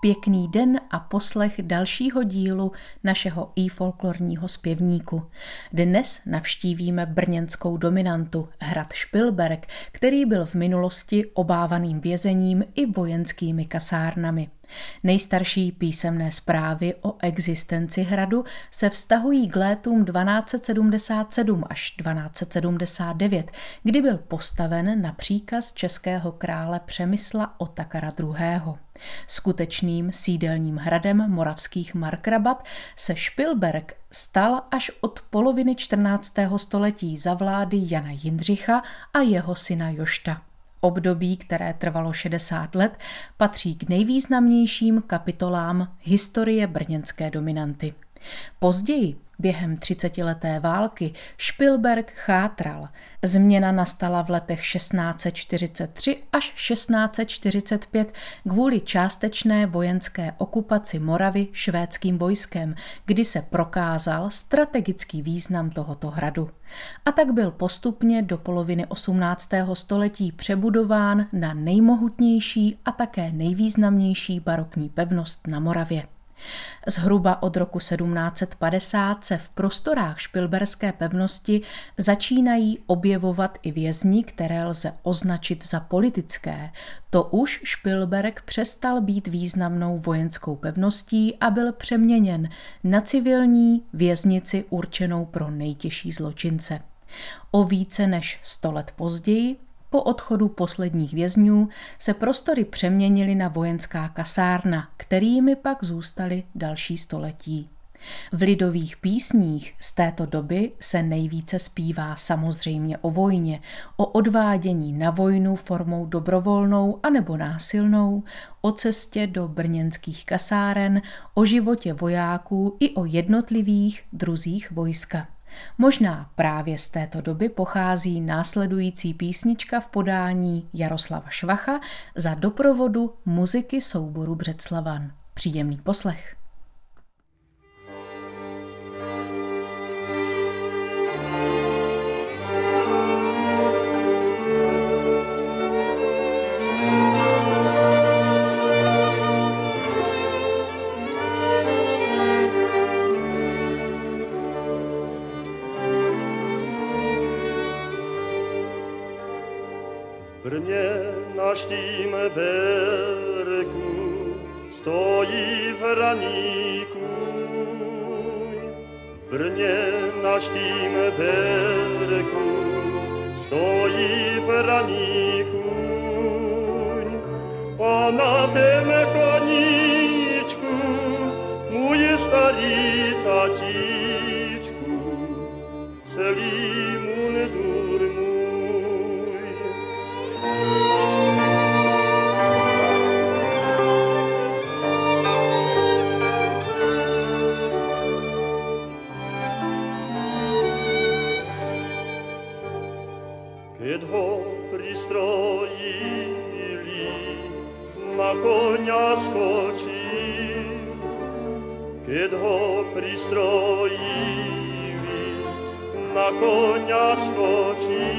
Pěkný den a poslech dalšího dílu našeho i folklorního zpěvníku. Dnes navštívíme brněnskou dominantu hrad Špilberg, který byl v minulosti obávaným vězením i vojenskými kasárnami. Nejstarší písemné zprávy o existenci hradu se vztahují k létům 1277 až 1279, kdy byl postaven na příkaz českého krále Přemysla Otakara II. Skutečným sídelním hradem moravských markrabat se Špilberg stal až od poloviny 14. století za vlády Jana Jindřicha a jeho syna Jošta. Období, které trvalo 60 let, patří k nejvýznamnějším kapitolám historie brněnské dominanty. Později Během třicetileté války Špilberg chátral. Změna nastala v letech 1643 až 1645 kvůli částečné vojenské okupaci Moravy švédským vojskem, kdy se prokázal strategický význam tohoto hradu. A tak byl postupně do poloviny 18. století přebudován na nejmohutnější a také nejvýznamnější barokní pevnost na Moravě. Zhruba od roku 1750 se v prostorách špilberské pevnosti začínají objevovat i vězni, které lze označit za politické. To už Špilberg přestal být významnou vojenskou pevností a byl přeměněn na civilní věznici určenou pro nejtěžší zločince. O více než sto let později po odchodu posledních vězňů se prostory přeměnily na vojenská kasárna, kterými pak zůstaly další století. V lidových písních z této doby se nejvíce zpívá samozřejmě o vojně, o odvádění na vojnu formou dobrovolnou anebo násilnou, o cestě do brněnských kasáren, o životě vojáků i o jednotlivých druzích vojska. Možná právě z této doby pochází následující písnička v podání Jaroslava Švacha za doprovodu muziky souboru Břeclavan. Příjemný poslech. Brnie na štim berku Stoji v raniku Brnie na štim berku Stoji v raniku na konia skočí. Keď ho pristrojili, na konia skočí.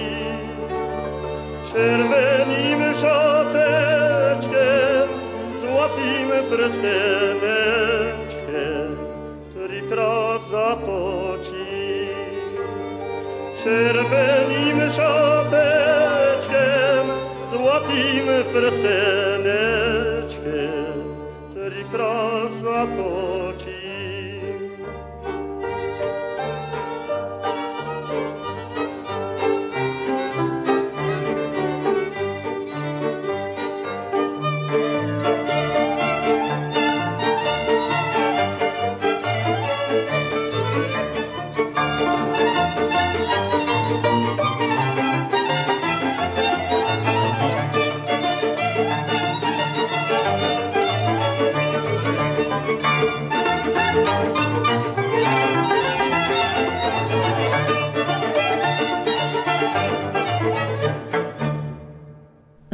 Červeným šatečkem, zlatým prstenečkem, trikrát zatočí červeným šátečkem, zlatým prstenečkem, trikrát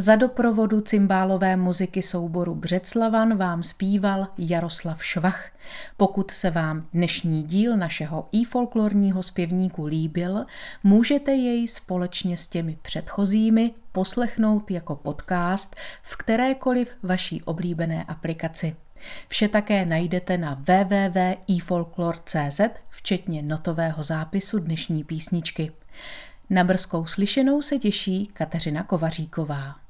Za doprovodu cymbálové muziky souboru Břeclavan vám zpíval Jaroslav Švach. Pokud se vám dnešní díl našeho i folklorního zpěvníku líbil, můžete jej společně s těmi předchozími poslechnout jako podcast v kterékoliv vaší oblíbené aplikaci. Vše také najdete na www.efolklore.cz, včetně notového zápisu dnešní písničky. Na brzkou slyšenou se těší Kateřina Kovaříková.